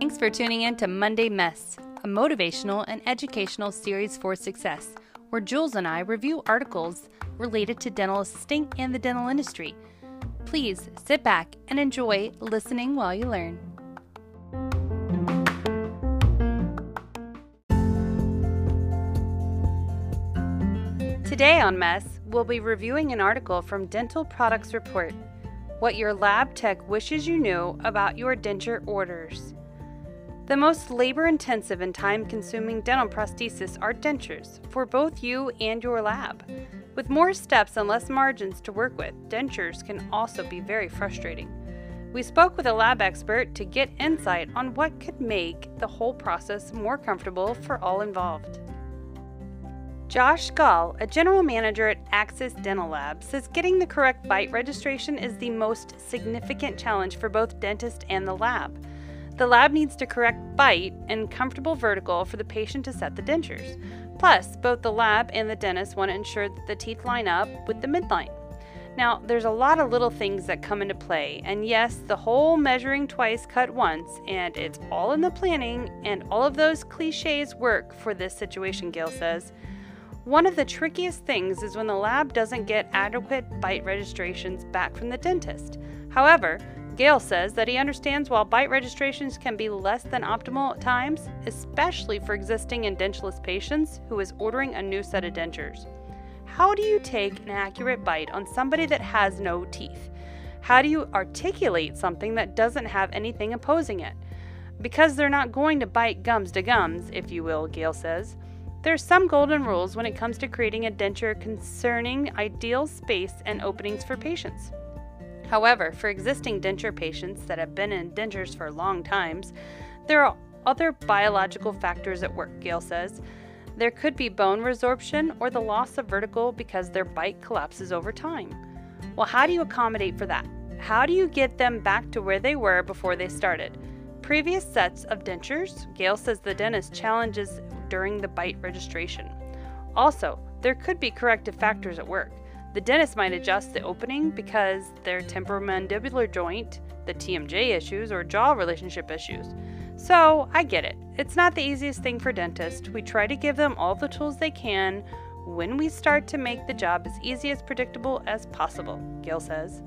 Thanks for tuning in to Monday Mess, a motivational and educational series for success, where Jules and I review articles related to dental assisting and the dental industry. Please sit back and enjoy listening while you learn. Today on Mess, we'll be reviewing an article from Dental Products Report What Your Lab Tech Wishes You Knew About Your Denture Orders. The most labor intensive and time consuming dental prosthesis are dentures for both you and your lab. With more steps and less margins to work with, dentures can also be very frustrating. We spoke with a lab expert to get insight on what could make the whole process more comfortable for all involved. Josh Gall, a general manager at Axis Dental Lab, says getting the correct bite registration is the most significant challenge for both dentist and the lab. The lab needs to correct bite and comfortable vertical for the patient to set the dentures. Plus, both the lab and the dentist want to ensure that the teeth line up with the midline. Now, there's a lot of little things that come into play, and yes, the whole measuring twice, cut once, and it's all in the planning, and all of those cliches work for this situation, Gail says. One of the trickiest things is when the lab doesn't get adequate bite registrations back from the dentist. However, Gale says that he understands while bite registrations can be less than optimal at times, especially for existing edentulous patients who is ordering a new set of dentures. How do you take an accurate bite on somebody that has no teeth? How do you articulate something that doesn't have anything opposing it? Because they're not going to bite gums to gums, if you will, Gale says. There's some golden rules when it comes to creating a denture concerning ideal space and openings for patients. However, for existing denture patients that have been in dentures for long times, there are other biological factors at work, Gale says. There could be bone resorption or the loss of vertical because their bite collapses over time. Well, how do you accommodate for that? How do you get them back to where they were before they started? Previous sets of dentures, Gale says the dentist challenges during the bite registration. Also, there could be corrective factors at work. The dentist might adjust the opening because their temporomandibular joint, the TMJ issues, or jaw relationship issues. So, I get it. It's not the easiest thing for dentists. We try to give them all the tools they can when we start to make the job as easy as predictable as possible, Gail says.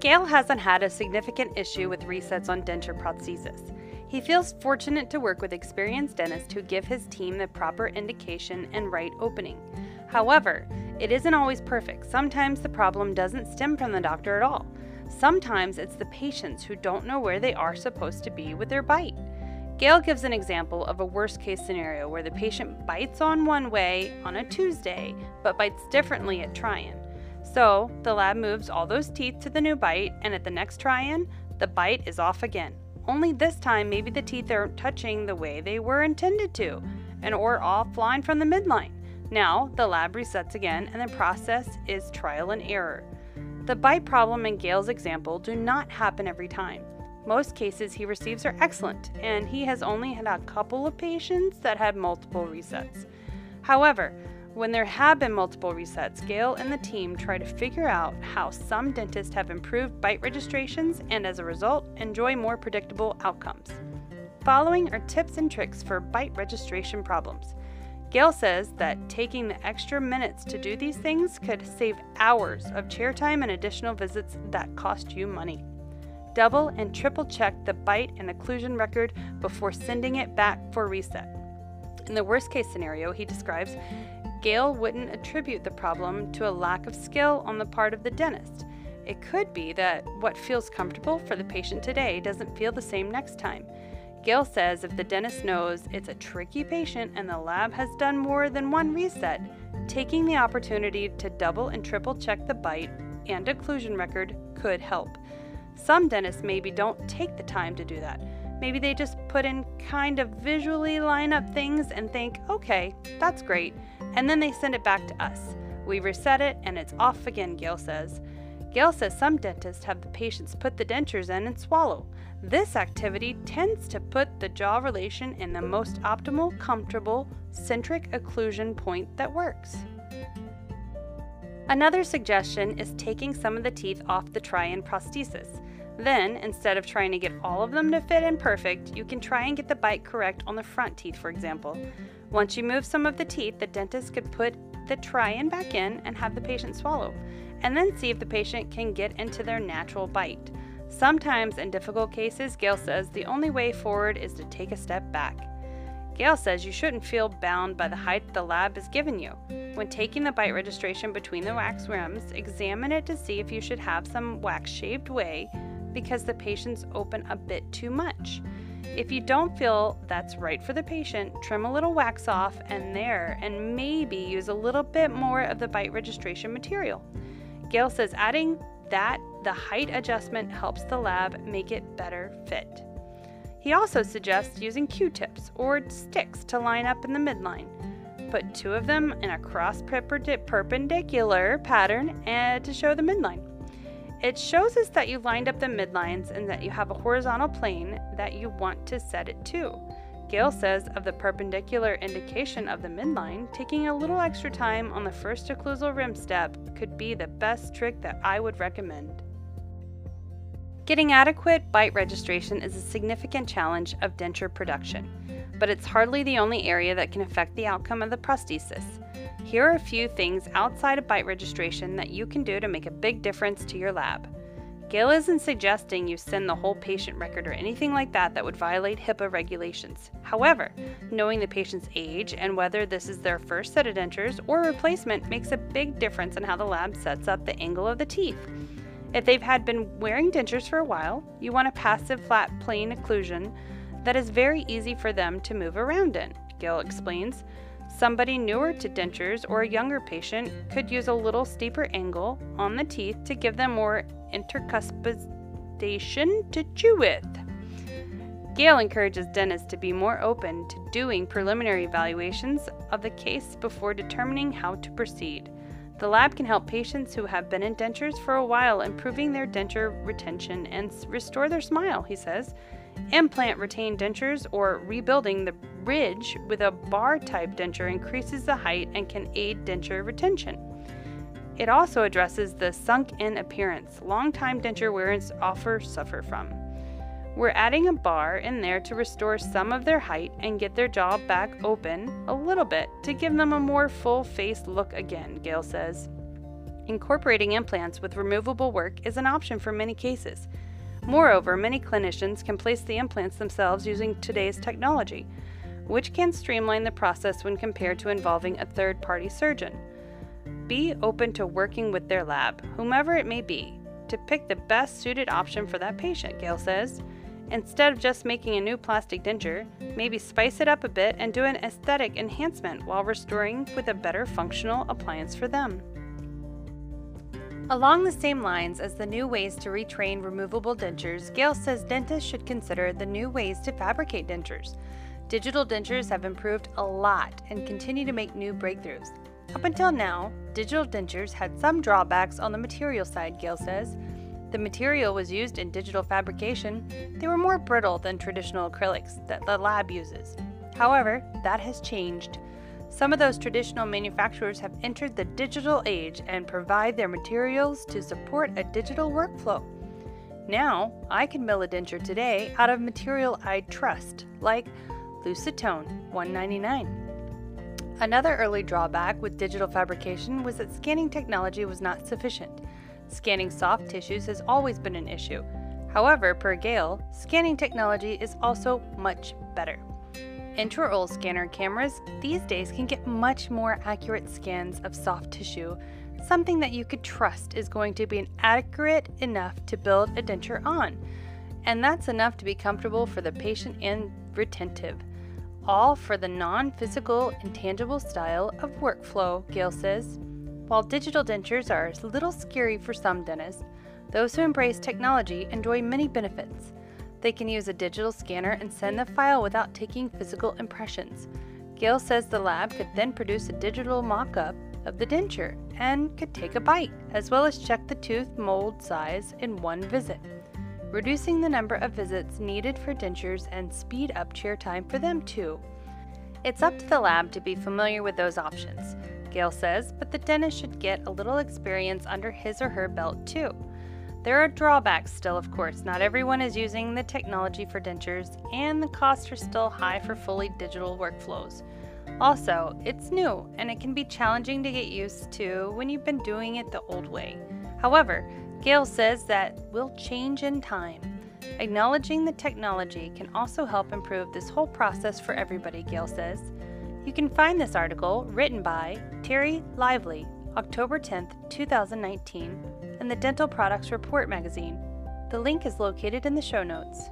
Gail hasn't had a significant issue with resets on denture prosthesis. He feels fortunate to work with experienced dentists who give his team the proper indication and right opening. However, it isn't always perfect. Sometimes the problem doesn't stem from the doctor at all. Sometimes it's the patients who don't know where they are supposed to be with their bite. Gail gives an example of a worst case scenario where the patient bites on one way on a Tuesday but bites differently at try in. So the lab moves all those teeth to the new bite, and at the next try in, the bite is off again. Only this time, maybe the teeth aren't touching the way they were intended to, and or offline from the midline. Now, the lab resets again and the process is trial and error. The bite problem in Gail's example do not happen every time. Most cases he receives are excellent, and he has only had a couple of patients that had multiple resets. However, when there have been multiple resets, Gail and the team try to figure out how some dentists have improved bite registrations and, as a result, enjoy more predictable outcomes. Following are tips and tricks for bite registration problems. Gail says that taking the extra minutes to do these things could save hours of chair time and additional visits that cost you money. Double and triple check the bite and occlusion record before sending it back for reset. In the worst case scenario, he describes, Gail wouldn't attribute the problem to a lack of skill on the part of the dentist. It could be that what feels comfortable for the patient today doesn't feel the same next time. Gail says if the dentist knows it's a tricky patient and the lab has done more than one reset, taking the opportunity to double and triple check the bite and occlusion record could help. Some dentists maybe don't take the time to do that. Maybe they just put in kind of visually line up things and think, okay, that's great, and then they send it back to us. We reset it and it's off again, Gail says. Gail says some dentists have the patients put the dentures in and swallow. This activity tends to put the jaw relation in the most optimal, comfortable, centric occlusion point that works. Another suggestion is taking some of the teeth off the try-in prosthesis. Then, instead of trying to get all of them to fit in perfect, you can try and get the bite correct on the front teeth, for example. Once you move some of the teeth, the dentist could put the try-in back in and have the patient swallow, and then see if the patient can get into their natural bite. Sometimes, in difficult cases, Gail says the only way forward is to take a step back. Gail says you shouldn't feel bound by the height the lab has given you. When taking the bite registration between the wax rims, examine it to see if you should have some wax shaved away because the patients open a bit too much. If you don't feel that's right for the patient, trim a little wax off and there, and maybe use a little bit more of the bite registration material. Gail says adding that the height adjustment helps the lab make it better fit. He also suggests using Q-tips or sticks to line up in the midline. Put two of them in a cross perpendicular pattern and to show the midline. It shows us that you lined up the midlines and that you have a horizontal plane that you want to set it to. Gail says of the perpendicular indication of the midline, taking a little extra time on the first occlusal rim step could be the best trick that I would recommend. Getting adequate bite registration is a significant challenge of denture production, but it's hardly the only area that can affect the outcome of the prosthesis. Here are a few things outside of bite registration that you can do to make a big difference to your lab. Gail isn't suggesting you send the whole patient record or anything like that that would violate HIPAA regulations. However, knowing the patient's age and whether this is their first set of dentures or replacement makes a big difference in how the lab sets up the angle of the teeth. If they've had been wearing dentures for a while, you want a passive flat plane occlusion that is very easy for them to move around in, Gail explains. Somebody newer to dentures or a younger patient could use a little steeper angle on the teeth to give them more intercuspidation to chew with. Gail encourages dentists to be more open to doing preliminary evaluations of the case before determining how to proceed. The lab can help patients who have been in dentures for a while improving their denture retention and restore their smile, he says. Implant retained dentures or rebuilding the ridge with a bar type denture increases the height and can aid denture retention. It also addresses the sunk in appearance long-time denture wearers often suffer from. We're adding a bar in there to restore some of their height and get their jaw back open a little bit to give them a more full face look again, Gail says. Incorporating implants with removable work is an option for many cases. Moreover, many clinicians can place the implants themselves using today's technology, which can streamline the process when compared to involving a third party surgeon. Be open to working with their lab, whomever it may be, to pick the best suited option for that patient, Gail says. Instead of just making a new plastic denture, maybe spice it up a bit and do an aesthetic enhancement while restoring with a better functional appliance for them. Along the same lines as the new ways to retrain removable dentures, Gail says dentists should consider the new ways to fabricate dentures. Digital dentures have improved a lot and continue to make new breakthroughs. Up until now, digital dentures had some drawbacks on the material side, Gail says. The material was used in digital fabrication, they were more brittle than traditional acrylics that the lab uses. However, that has changed. Some of those traditional manufacturers have entered the digital age and provide their materials to support a digital workflow. Now, I can mill a denture today out of material I trust, like Lucitone 199. Another early drawback with digital fabrication was that scanning technology was not sufficient. Scanning soft tissues has always been an issue. However, per Gale, scanning technology is also much better. Intraoral scanner cameras these days can get much more accurate scans of soft tissue, something that you could trust is going to be accurate enough to build a denture on. And that's enough to be comfortable for the patient and retentive. All for the non physical, intangible style of workflow, Gale says. While digital dentures are a little scary for some dentists, those who embrace technology enjoy many benefits. They can use a digital scanner and send the file without taking physical impressions. Gail says the lab could then produce a digital mock up of the denture and could take a bite, as well as check the tooth mold size in one visit, reducing the number of visits needed for dentures and speed up chair time for them too. It's up to the lab to be familiar with those options. Gail says, but the dentist should get a little experience under his or her belt too. There are drawbacks still, of course. Not everyone is using the technology for dentures, and the costs are still high for fully digital workflows. Also, it's new and it can be challenging to get used to when you've been doing it the old way. However, Gail says that will change in time. Acknowledging the technology can also help improve this whole process for everybody, Gail says. You can find this article written by Terry Lively, October 10, 2019, in the Dental Products Report magazine. The link is located in the show notes.